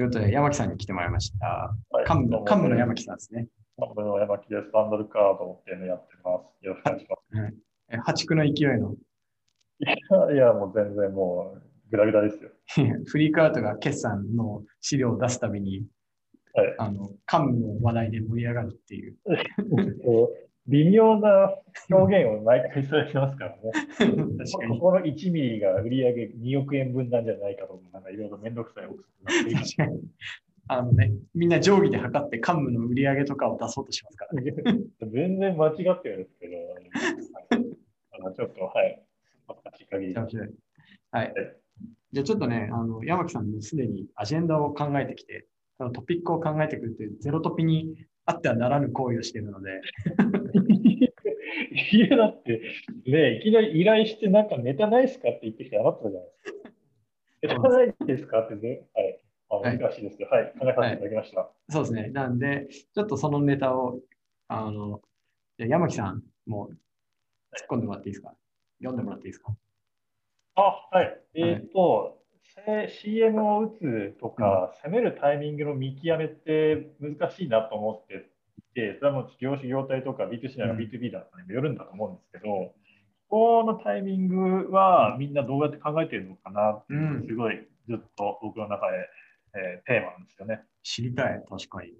ということで、山木さんに来てもらいました。はい幹部のどうも幹部の山木さんですね。幹部の山木です。バンドルカードっていうのやってます。よろしくお願いしまえ破竹の勢いの？す。いや、もう全然もう、グダグダですよ。フリークアウトが決算の資料を出すために、はいあの幹部の話題で盛り上がるっていう。微妙な表現を毎回されてますからね。確かに。ここの1ミリが売り上げ2億円分なんじゃないかとか、なんかいろいろめんどくさい。あのね、みんな定規で測って幹部の売り上げとかを出そうとしますからね。全然間違ってるんですけど、はいあのちょっと、はい。はいはい。じゃあちょっとね、あの山木さんもすでにアジェンダを考えてきて、そのトピックを考えてくるというゼロトピにあってはならぬ行為をしているので、いや、だって、ね、いきなり依頼して、なんかネタないですかって言ってきてあなたじゃないですか。ネタないですかってね、はい。あはい難しいですけど、はい。考えさせていただきました。そうですね。なんで、ちょっとそのネタを、あの、じゃあ山木さんも突っ込んでもらっていいですか？読んでもらっていいですか？あ、はい。えっ、と、せ CM を打つとか、攻めるタイミングの見極めって難しいなと思っていて、それはもう業種業態とか B2C ならうん B2B だったりもよるんだと思うんですけど、このタイミングはみんなどうやって考えてるのかなっていうのがすごいずっと僕の中で、えーテーマなんですよね。知りたい、確かに。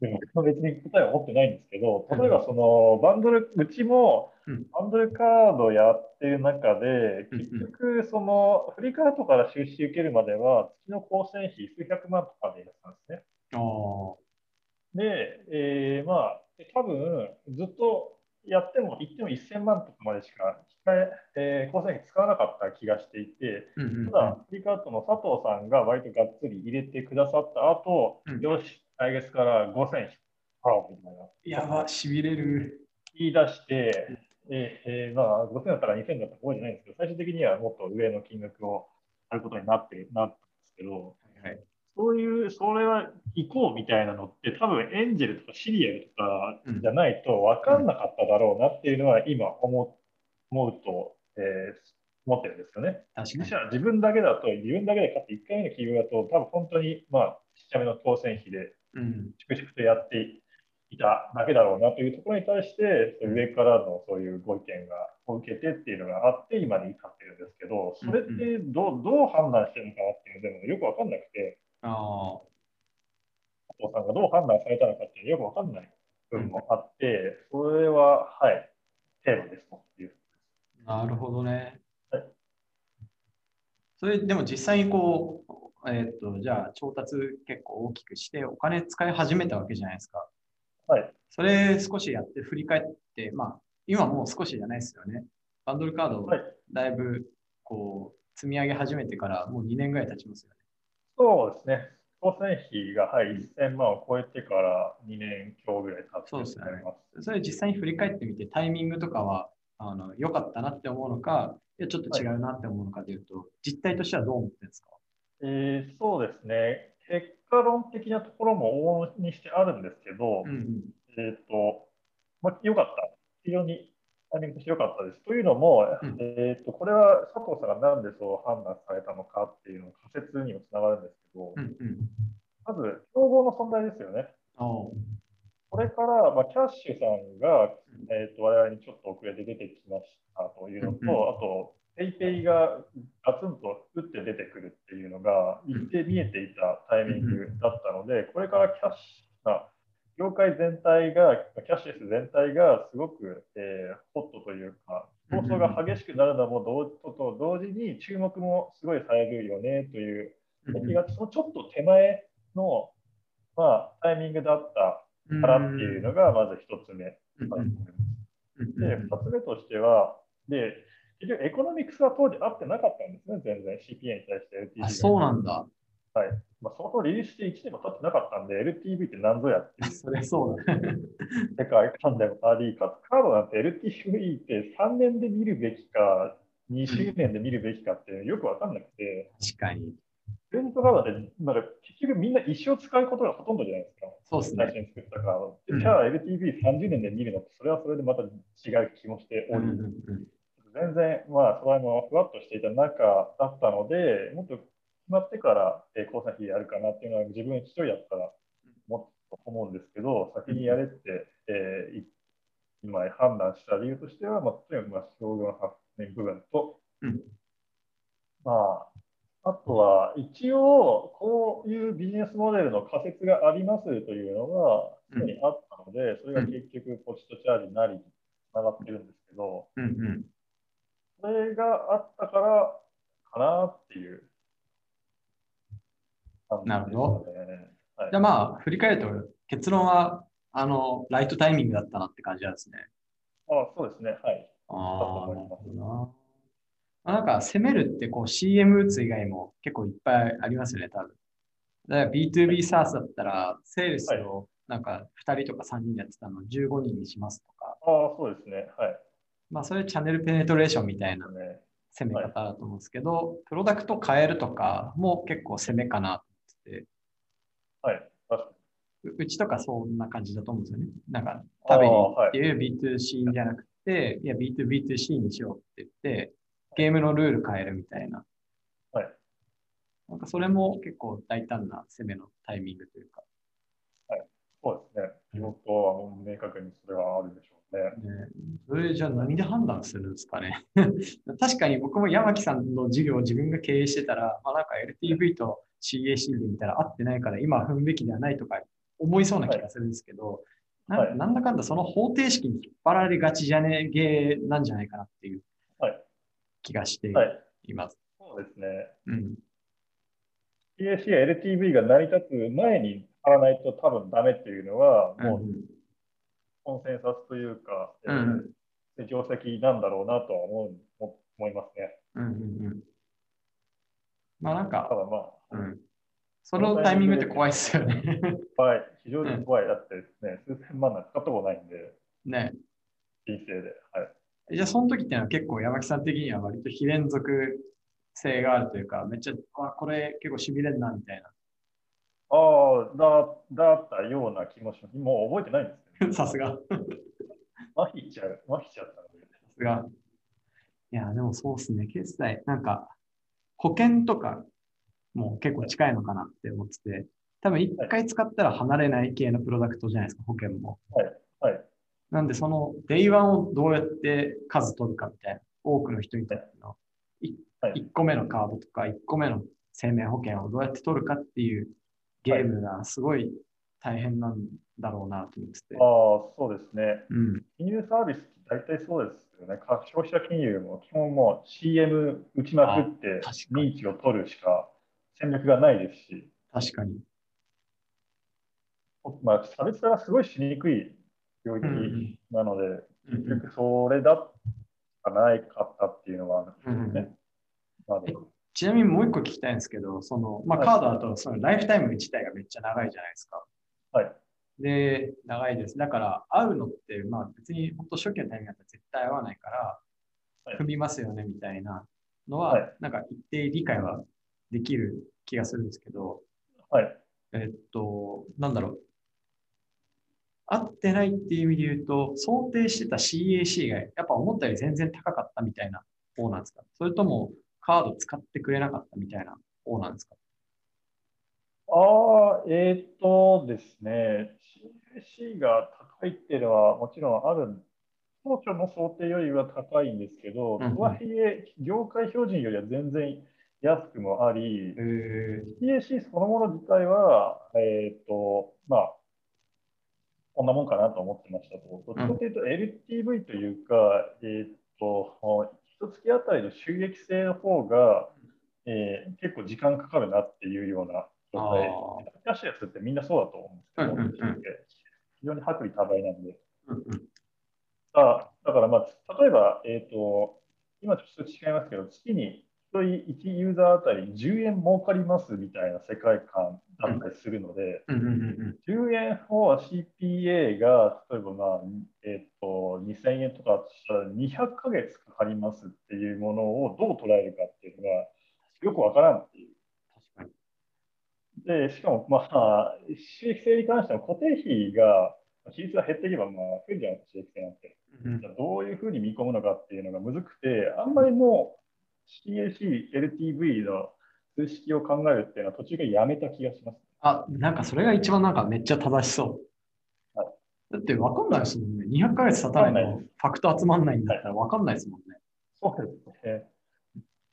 別に答えは持ってないんですけど、例えばそのバンドル、うちもうん。バンドルカードやってる中で、結局そのフリーカードから出資受けるまでは月の構成費数百万とかでやってたんですね。で、えーまあ、多分ずっとやっても、言っても1000万とかまでしか控ええー構成費使わなかった気がしていて、ただ、フリーカードの佐藤さんが割とがっつり入れてくださった後、うん。よし、来月から5000払おうみたいな。やば、しびれる。言い出して、えーえーまあ、5000だったら2000だったら多いじゃないんですけど、最終的にはもっと上の金額をあることになってなったんですけど、はい、そういう、それは行こうみたいなのって、多分エンジェルとかシリアルとかじゃないと分かんなかっただろうなっていうのは今思思うと、えー思ってるんですよね。確かに自社自分だけだと、自分だけで買って1回目の企業だと、多分本当に、まあ、ちっちゃめの当選費でうん。粛々とやっていただけだろうなというところに対して、上からのそういうご意見がを受けてっていうのがあって、今に至ってるんですけど、それってどうどう判断してるのかなっていうのでもよく分かんなくて、あ佐藤さんがどう判断されたのかっていうのよく分かんない部分もあって、それは、はい、テーマですという。あ、なるほどねはい。それでも実際にこう、えーっと、じゃあ調達結構大きくしてお金使い始めたわけじゃないですか。はい。それ少しやって振り返って、まあ、今もう少しじゃないですよね。バンドルカードはい、だいぶこう積み上げ始めてからもう2年ぐらい経ちますよね。そうですね。当選費が、はい、1000万を超えてから2年強ぐらい経ってそうですね。それ実際に振り返ってみて、タイミングとかはあの良かったなって思うのか、いやちょっと違うなって思うのかというと、実態としてはどう思ってるんですか？えーそうですね。結果論的なところも往々にしてあるんですけど、うんうんえっ、と、まあ、良かった。非常にタイミングとして良かったです。というのも、うんえっ、と、これは佐藤さんがなんでそう判断されたのかっていうのの仮説にもつながるんですけど、うんうんまず、競合の存在ですよね。これから、まあ、 Kyash さんが、えー、と我々にちょっと遅れて出てきましたというのと、うんうんあと、 PayPay がガツンと打って出てくるっていうのが、一定見えていたタイミングだったので、これからキャッシュな、業界全体が、キャッシュレス全体がすごく、えーホットというか、競争が激しくなるのも同とと同時に注目もすごいされるよねというそのちょっと手前の、まあ、タイミングだったからっていうのが、まず一つ目で、二つ目としては、で、結局エコノミクスは当時合ってなかったんですね、全然 CPA に対して LTV そうなんだ。はい。まあ、そもそもリリースして1年も経ってなかったんで、LTV って何ぞやっていうそれそうだ。世界観でもあり、かつカードなんて LTV って3年で見るべきか、20年で見るべきかってよくわかんなくて、確かに。クレジットカードって、まあ、結局みんな一生使うことがほとんどじゃないですか。そうですね。最初に作ったカード。うんじゃあ LTV30 年で見るのって、それはそれでまた違う気もしており、うんうんうん全然、まあ、それもふわっとしていた中だったので、もっとまってから、えー、交際費やるかなっていうのは自分一人だったらもっと思うんですけど、先にやれって、えーい今判断した理由としては、まあ、とにかくまあ商業の発展部分と、うんまあ、あとは一応、こういうビジネスモデルの仮説がありますというのがすでにあったので、それが結局ポチッとチャージなりにつながってるんですけど、うんうん。それがあったからかなっていうね。なるほはいじゃあまあ、振り返ると結論は、あの、ライトタイミングだったなって感じなんですね。あそうですね。はい。ああ、なるほどな。あなんか、攻めるってこう CM 打つ以外も結構いっぱいありますよね、多分。だから B2B サースだったら、セールスをなんか2人とか3人でやってたのを15人にしますとか、ああ、そうですね。はい。まあ、それチャンネルペネトレーションみたいなね、攻め方だと思うんですけど、プロダクト変えるとかも結構攻めかなってて、はい。確かううちとかそんな感じだと思うんですよね。なんか、食べに行っていう B2C じゃなくて、いや、B2B2C にしようって言って、ゲームのルール変えるみたいな。はい。なんかそれも結構大胆な攻めのタイミングというか。そうですね。仕事はもう明確にそれはあるでしょうね。ね、それじゃあ何で判断するんですかね？確かに僕も山木さんの事業を自分が経営してたら、まあ、なんか LTV と CAC で見たら合ってないから今踏むべきではないとか思いそうな気がするんですけど、なはいなんだかんだその方程式に引っ張られがちじゃねげなんじゃないかなっていうはい気がしてはい。います。そうですね。うん、PAC や LTV が成り立つ前に貼らないと多分ダメっていうのは、もうコンセンサスというか、うん定石なんだろうなとは思う思思いますね。うんうんうんまあなんたか、だまあ、うん、そのタイミングって怖いですよね。怖い、非常に怖い。だってね、数千万なんて使ったことないんで、ね。人生で。はい。じゃあ、その時ってのは結構山木さん的には割と非連続性があるというか、めっちゃ、あ、これ結構しびれんなみたいああ、だだったような気もします。もう覚えてないんです。さすが。麻痺しちゃう、麻痺しちゃったので。すが。いや、でもそうですね。決済、なんか、保険とかも結構近いのかなって思ってて、多分一回使ったら離れない系のプロダクトじゃないですか、保険も。はい。なんで、その、 day one をどうやって数取るかみたいな、多くの人にとっての、はい。1個目のカードとか1個目の生命保険をどうやって取るかっていうゲームがすごい大変なんだろうなと思っててあ。あ、そうですね。うん。金融サービスって大体そうですよね。か消費者金融も基本もう CM 打ちまくって認知を取るしか戦略がないですし、確かに。まあ、差別化がすごいしにくい領域うんうんなので、うん結局それだったないかったっていうのはあるんですよね。ちなみにもう一個聞きたいんですけど、その、まあ、はいカードだとそのライフタイム自体がめっちゃ長いじゃないですか。はい。で、長いです。だから、会うのって、まあ別に本当初期のタイミングだったら絶対会わないから、はい踏みますよねみたいなのは、はいなんか一定理解はできる気がするんですけど、はい。えっと、なんだろう。合ってないっていう意味で言うと、想定してた CAC がやっぱ思ったより全然高かったみたいな方なんですか？それともカード使ってくれなかったみたいな方なんですか？ああ、えっ、とですね、CAC が高いっていうのはもちろんある、当初の想定よりは高いんですけど、とはいえ、業界標準よりは全然安くもありえ、CAC そのもの自体は、えっ、と、まあ、こんなもんかなと思ってましたと。どっちかというと LTV というか、えっ、と、一月あたりの収益性の方が、えー結構時間かかるなっていうような状態。キャッシュレスってみんなそうだと思うんですけど、うんうんうん非常に薄利多売なんで。うんうんあだから、まあ、例えば、えっ、と、今ちょっと違いますけど、月に1人1ユーザーあたり10円儲かりますみたいな世界観だったりするので、うんうんうん10円を CPA が例えば、まあえっと2000円とかしたら200ヶ月かかりますっていうものをどう捉えるかっていうのがよくわからん。で、しかも、まあ、収益性に関しては固定費が、比率が減っていけば、まあ、増えるじゃないですか、収益性なんて。うんじゃあどういうふうに見込むのかっていうのがむずくて、あんまりもう CAC、LTV の数式を考えるっていうのは途中でやめた気がします。あ、なんかそれが一番なんかめっちゃ正しそう。はいだって分かんないですもんね。200ヶ月経たないとファクト集まんないんだったら分かんないですもんね。そうですね。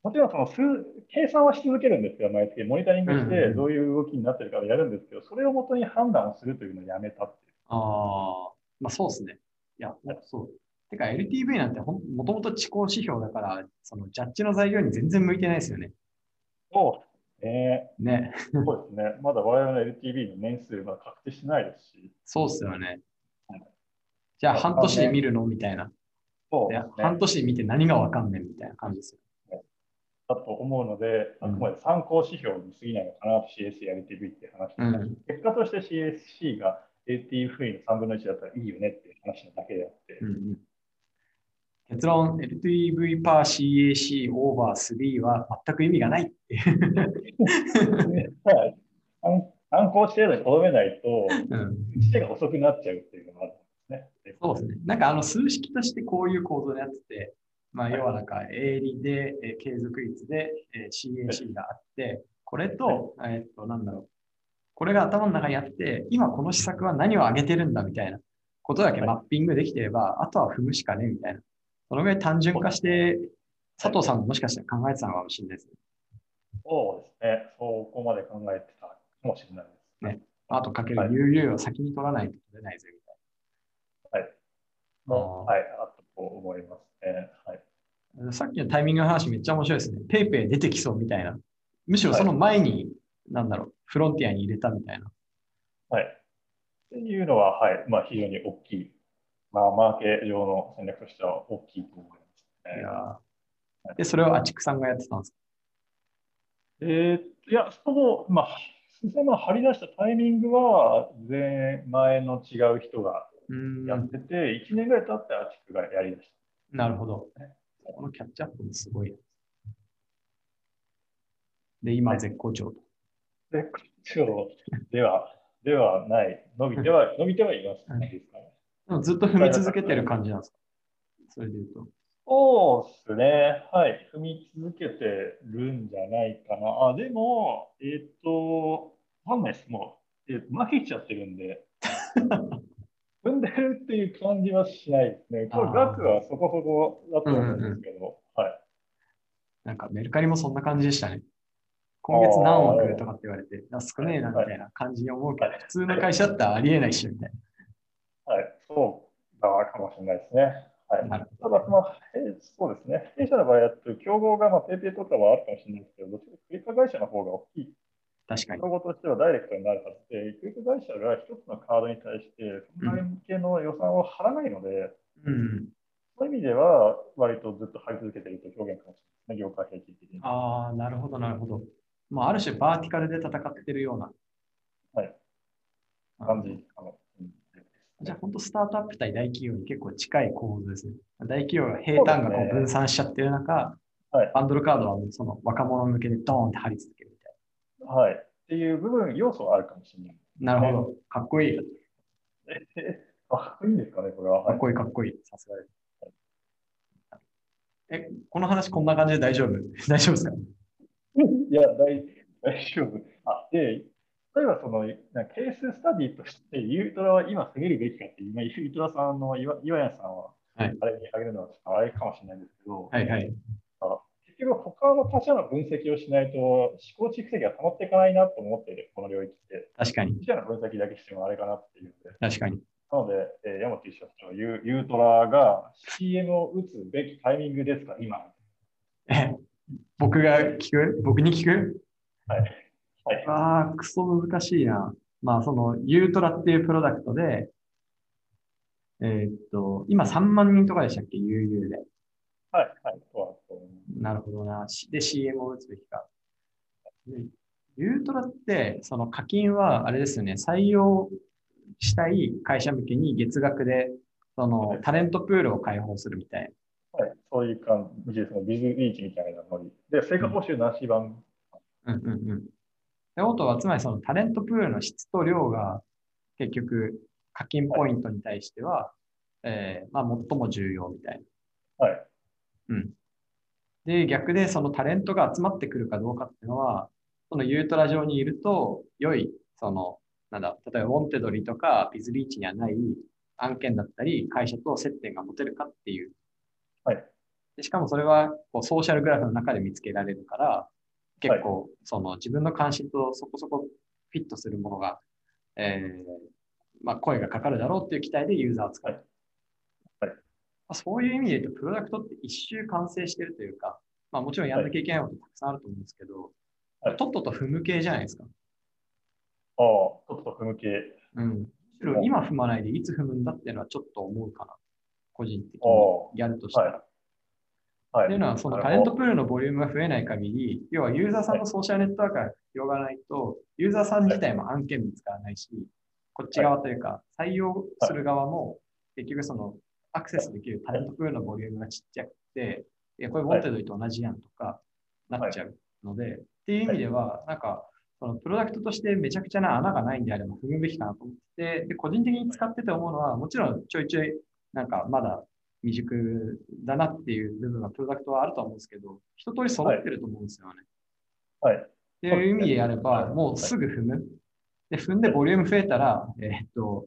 もちろんその数計算はし続けるんですよ、毎月。モニタリングしてどういう動きになってるかをやるんですけど、それをもとに判断をするというのをやめたっていう。ああ、まあそうですね。いや、そう。てか LTV なんてもともと知行指標だから、そのジャッジの材料に全然向いてないですよね。そうね。ね。そうですね。まだ我々の LTV の年数が確定しないですし、そうっすよねはい。じゃあ半年で見るの？みたいな。でそうね。半年で見て何が分かんねん？みたいな感じですよ。だと思うので、あくまで参考指標に過ぎないのかなと CSC や LTV っていう話。で、うん。結果として CSC が LTV の3分の1だったらいいよねっていう話なだけであって、うんうん。結論、LTV パー CAC オーバー3は全く意味がないっていう。はい。参参考程度にとどめないと、うん。姿勢が遅くなっちゃうっていうのがあるんですね。そうですね。なんかあの数式としてこういう構造になってて、まあ要はなんか営利で、えー継続率で、えー CAC があって、これと、えーっと、なんだろう。これが頭の中にあって、今この施策は何を上げてるんだみたいなことだけはいマッピングできてれば、あとは踏むしかねみたいな。そのぐらい単純化して、佐藤さんももしかしたら考えてたのかもしれないですね。そうですね。そこまで考えてたかもしれないですね。あとかけるはい UU を先に取らないと取れないぜみたいもうあーはい、あと思いますね。はい。な。さっきのタイミングの話めっちゃ面白いですね。ペイペイ出てきそうみたいな。むしろその前に、なんだろう、フロンティアに入れたみたいな。はい。っていうのは、はい、まあ非常に大きい。まあ、マーケ上の戦略としては大きいと思います、ね。いやーで、それをアチクさんがやってたんですか？えーいや、そう、まあ、実際まあ張り出したタイミングは、前、前の違う人が。やってて、1年ぐらい経ってアチクがやりだしなるほど。このキャッチアップもすごい。で、今絶好調と。た。で、長では、ではない。伸びては、伸びてはいますね。ですかねでもずっと踏み続けてる感じなんですか？それで言うと。そうですね。はい。踏み続けてるんじゃないかな。あ、でも、えっ、と、わかんないです。もう、えー、負けちゃってるんで、踏んでるっていう感じはしないですね。これ額はそこそこだと思うんですけど、はい。なんかメルカリもそんな感じでしたね。今月何億とかって言われて、あ少ねえなみたいな感じに思うけど、はい普通の会社だったらありえないっしょみたいはい。そうだかもしれないですね。はい。ただ、まあ、えーそうですね。弊社の場合だと、競合が、まあ、 PayPay とかはあるかもしれないですけど、どっちかという会社の方が大きい確かに。競合としてはダイレクトになるはずで、クレカ会社が一つのカードに対して、そんなに向けの予算を張らないので、うん。そういう意味では、割とずっと張り続けていると表現かもしれないですね、業界平均的に。ああ、なるほど、なるほど。まあ、ある種 vertical で戦ってるような。はい。あ感じかも。うんじゃあ、本当スタートアップ対大企業に結構近い構図ですね。大企業が平坦がこう分散しちゃってる中、はい。バンドルカードはその若者向けでドーンって貼り続けはい。っていう部分、要素はあるかもしれない。な。なるほど。かっこいい。え、えあ、いいんですかね、これは。はいかっこいい、かっこいい。さすがです。え、この話こんな感じで大丈夫？大丈夫ですか？いや、大大丈夫。あ、で、例えばその、なケーススタディとして、ユートラは今下げるべきかって、今、ユートラさんの岩岩谷さんは、はいあれに上げるのはちょっとあれかもしれないんですけど、はいはい。結局他の他社の分析をしないと、思考蓄積が保っていかないなと思っている、この領域って。確かに。自社の分析だけしてもあれかなっていうので。確かに。なので、えー、山木社長、ユーユートラが CM を打つべきタイミングですか、今。え、僕が聞く？僕に聞く？はい。はい。ああ、クソ難しいな。まあ、その、ユートラっていうプロダクトで、えーっと、今3万人とかでしたっけ ?UU で。はい。はい。なるほどな。しで、CM を打つべきか。でユートラって、その課金は、あれですよね、採用したい会社向けに月額で、そのタレントプールを開放するみたいはい、そういう感じですね。ビズリーチみたいなノリ。で、成果報酬なし版。な。うんうんうん。ってことは、つまりそのタレントプールの質と量が、結局、課金ポイントに対しては、えーまあ、最も重要みたいな。はい。で、逆でそのタレントが集まってくるかどうかっていうのは、そのユートラ上にいると、良い、その、なんだ、例えばウォンテドリとかビズリーチにはない案件だったり、会社と接点が持てるかっていう。はい。でしかもそれはこうソーシャルグラフの中で見つけられるから、結構その自分の関心とそこそこフィットするものが、えーまあ、声がかかるだろうっていう期待でユーザーを使う。まあ、そういう意味で言うと、プロダクトって一周完成してるというか、まあ、もちろんやんなきゃいけないことたくさんあると思うんですけど、はいとっとと踏む系じゃないですか。ああ、ちょっと踏む系。うん。むしろ今踏まないでいつ踏むんだっていうのはちょっと思うかな。個人的にあやるとしたら。はいはい。っていうのは、そのタレントプールのボリュームが増えない限り、要はユーザーさんのソーシャルネットワークが広がらないと、ユーザーさん自体も案件見つからないし、こっち側というか、採用する側も、結局そのアクセスできるタレントプールのボリュームがちっちゃくて、いやこれ Wantedly と同じやんとかなっちゃうので、っていう意味では、なんか、そのプロダクトとしてめちゃくちゃな穴がないんであれば踏むべきかなと思ってて、で、個人的に使ってて思うのは、もちろんちょいちょい、なんかまだ未熟だなっていう部分はプロダクトはあると思うんですけど、一通り揃ってると思うんですよね。はい。っていう意味でやれば、はいもうすぐ踏む。で、踏んでボリューム増えたら、えーっと、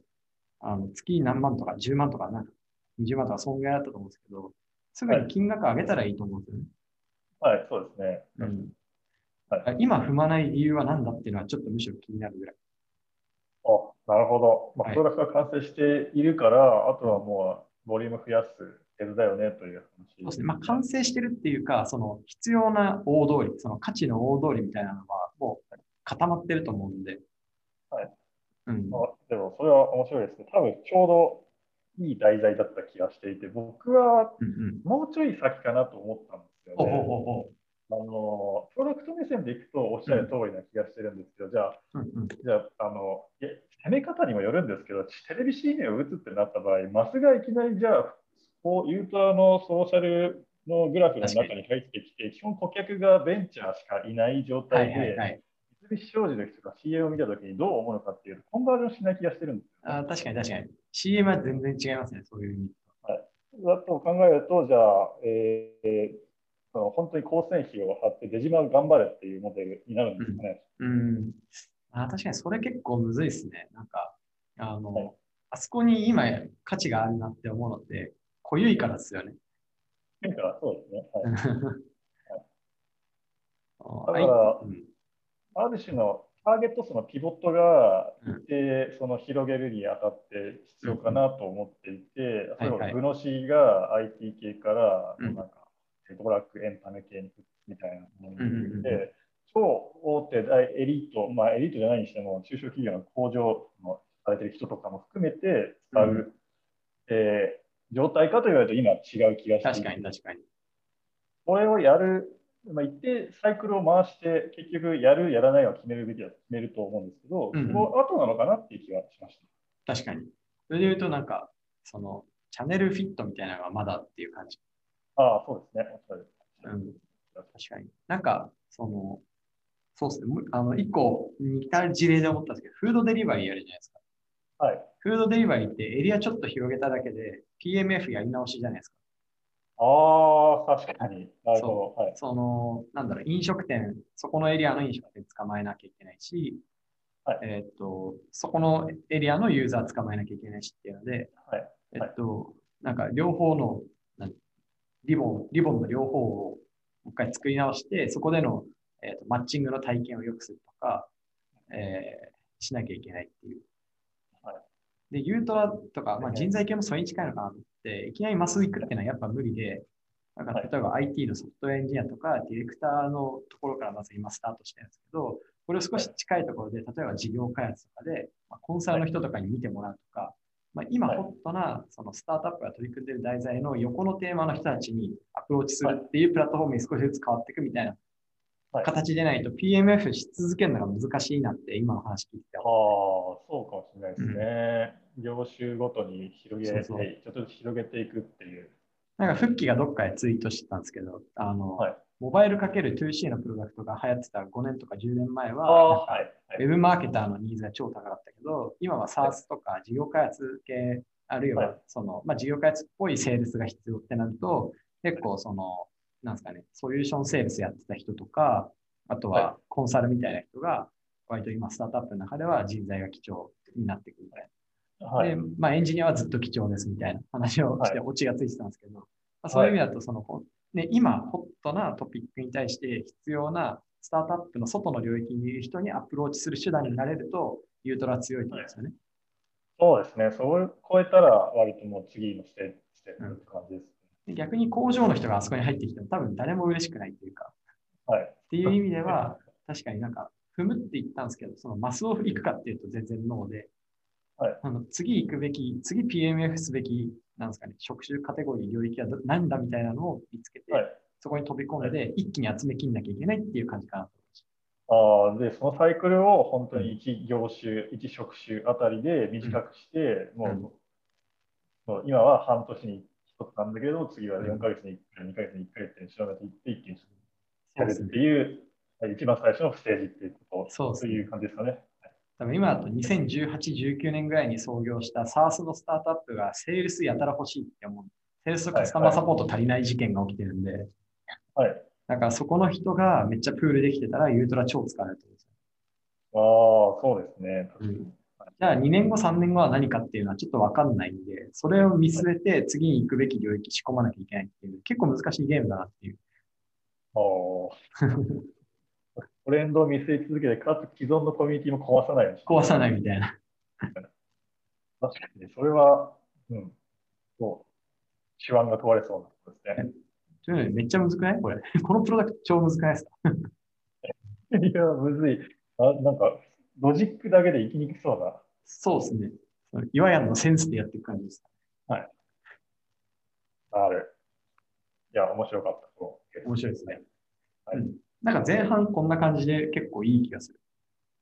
あの月何万とか10万とか、なんか20万とかそんぐらいだったと思うんですけど、すぐに金額上げたらいいと思うんですよね。はい、そうですね。うんはい今踏まない理由は何だっていうのはちょっとむしろ気になるぐらい。あ、なるほど。まあ、はいプロダクトが完成しているから、あとはもうボリューム増やす手伝いよねという話。そうですね。まあ、完成してるっていうか、その必要な大通り、その価値の大通りみたいなのはもう固まってると思うんで。はい。うん。あでも、それは面白いですね。多分、ちょうどいい題材だった気がしていて、僕は。もうちょい先かなと思ったんですよね。あの、プロダクト目線でいくとおっしゃる通りな気がしてるんですけど、じゃあ、う。うんうん。じゃあ、あの、いや攻め方にもよるんですけど、テレビ CM を打つってなった場合、マスがいきなりじゃあ、こうユーザーのソーシャルのグラフの中に入ってきて、基本顧客がベンチャーしかいない状は態で、いはいはい。三菱商事の人が CM を見たときにどう思うのかっていうと、コンバージョンしない気がしてるんですよ。あー確かに確かに。CM は全然違いますね、そういう意味。だと考えると、じゃあ、えーその本当に光線費を張ってデジマル頑張れっていうモデルになるんですかね。うん。あー確かにそれ結構むずいですね。なんか、あの、はいあそこに今価値があるなって思うのって、濃ゆいからですよね。なんかそうですね。はい あだからうんある種のターゲット数のピボットがうん。いて、その広げるにあたって必要かなと思っていて、例えばグノシーが IT 系から、うん。なんかドラッグエンタメ系にみたいなものに超大手大エリート、まあエリートじゃないにしても、中小企業の工場のされてる人とかも含めて使う、うん。えー状態かと言われると今は違う気がしてい確てかに確かに。これをやる、まあ、一定サイクルを回して、結局やる、やらないは決めるべきだ決めると思うんですけど、うんうんその後なのかなっていう気がしまし確かに。それで言うとなんか、その、チャンネルフィットみたいなのがまだっていう感じ。た。ああ、そうですね。うん。確かに。なんか、その、そうですね。むあの、一個似た事例で思ったんですけど、フードデリバリーやるじゃないですか。はい。フードデリバリーってエリアちょっと広げただけで PMF やり直しじゃないですか。ああ、確かに。なるほど。はい。その、なんだろう、飲食店、そこのエリアの飲食店捕まえなきゃいけないし、はいえーっと、そこのエリアのユーザー捕まえなきゃいけないしっていうので、はい。えっと、なんか両方の、リボン、リボンの両方をもう一回作り直して、そこでの、えっとマッチングの体験を良くするとか、えーしなきゃいけないっていう。はいで、ユートラとか、まあ、はい人材系もそれに近いのかなと思って、いきなりマス行くっていうのはやっぱ無理で、なんかはい。例えば IT のソフトウェアエンジニアとか、ディレクターのところからまず今スタートしてるんですけど、これを少し近いところで、例えば事業開発とかで、まあ、コンサルの人とかに見てもらうとか、まあ、今はい。ホットなそのスタートアップが取り組んでいる題材の横のテーマの人たちにアプローチするっていうプラットフォームに少しずつ変わっていくみたいなはい形でないと PMF し続けるのが難しいなって今の話聞いてああ、そうかもしれないですね。業種ごとに広げて、そうそうちょっと広げていくっていう。なんか、フッキーがどっかでツイートしてたんですけど、あの、はいモバイル ×2C のプロダクトが流行ってた5年とか10年前あは、はい。はいウェブマーケターのニーズが超高かったけど、今は SaaS とか事業開発系、あるいははいその、まあ、事業開発っぽいセールスが必要ってなると、結構その、なんですかね、ソリューションセールスやってた人とか、あとははコンサルみたいな人が、割と今スタートアップの中では人材が貴重になってくるみたいな。はい。で、まあエンジニアはずっと貴重ですみたいな話をして、はオチがついてたんですけど、まあ、そういう意味だと、その、ね、今ホットなトピックに対して必要なスタートアップの外の領域にいる人にアプローチする手段になれると、ユートラは強いと思うんですよね。そうですね。それを超えたら、割ともう次のステステップって感じです。で逆に工場の人があそこに入ってきても多分誰も嬉しくないというか、はい。っていう意味では、確かになんか、踏むって言ったんですけど、そのマスを行くかっていうと全然ノーで、はい。あの次行くべき、次 PMF すべき、なんですかね、職種カテゴリー、領域はど何だみたいなのを見つけて、はい。そこに飛び込んで、一気に集めきんなきゃいけないっていう感じかなとああ、で、そのサイクルを本当に1業種、1職種あたりで短くして、もう、うん。もう今は半年に1つなんだけど、次は4ヶ月に1回、2ヶ月に1回って調べていって、一気にやるって思います。いう、一番最初のステージっていうこと、そうねという感じですかね。多分今だと2018、19年ぐらいに創業した SARS のスタートアップがセールスやたら欲しいって思う。セールスとカスタマーサポート足りない事件が起きてるんで、はい。だからそこの人がめっちゃプールできてたらユートラ超使われると思うんですよ。ああ、そうですね。確かに。じゃあ2年後、3年後は何かっていうのはちょっとわかんないんで、それを見据えて次に行くべき領域仕込まなきゃいけないっていう、結構難しいゲームだなっていう。ああ。トレンドを見据え続けて、かつ既存のコミュニティも壊さないようにして壊さないみたいな。確かにね、それは、うん、そう、手腕が問われそうなことですね。というのでめっちゃむずくない？これ。このプロダクト超むずくないですか？いや、むずい。あなんか、ロジックだけで生きにくそうな。そうですね。そのいわゆるのセンスでやっていく感じです。ある。いや、面白かった。面白いですね。はいうんなんか前半こんな感じで結構いい気がする。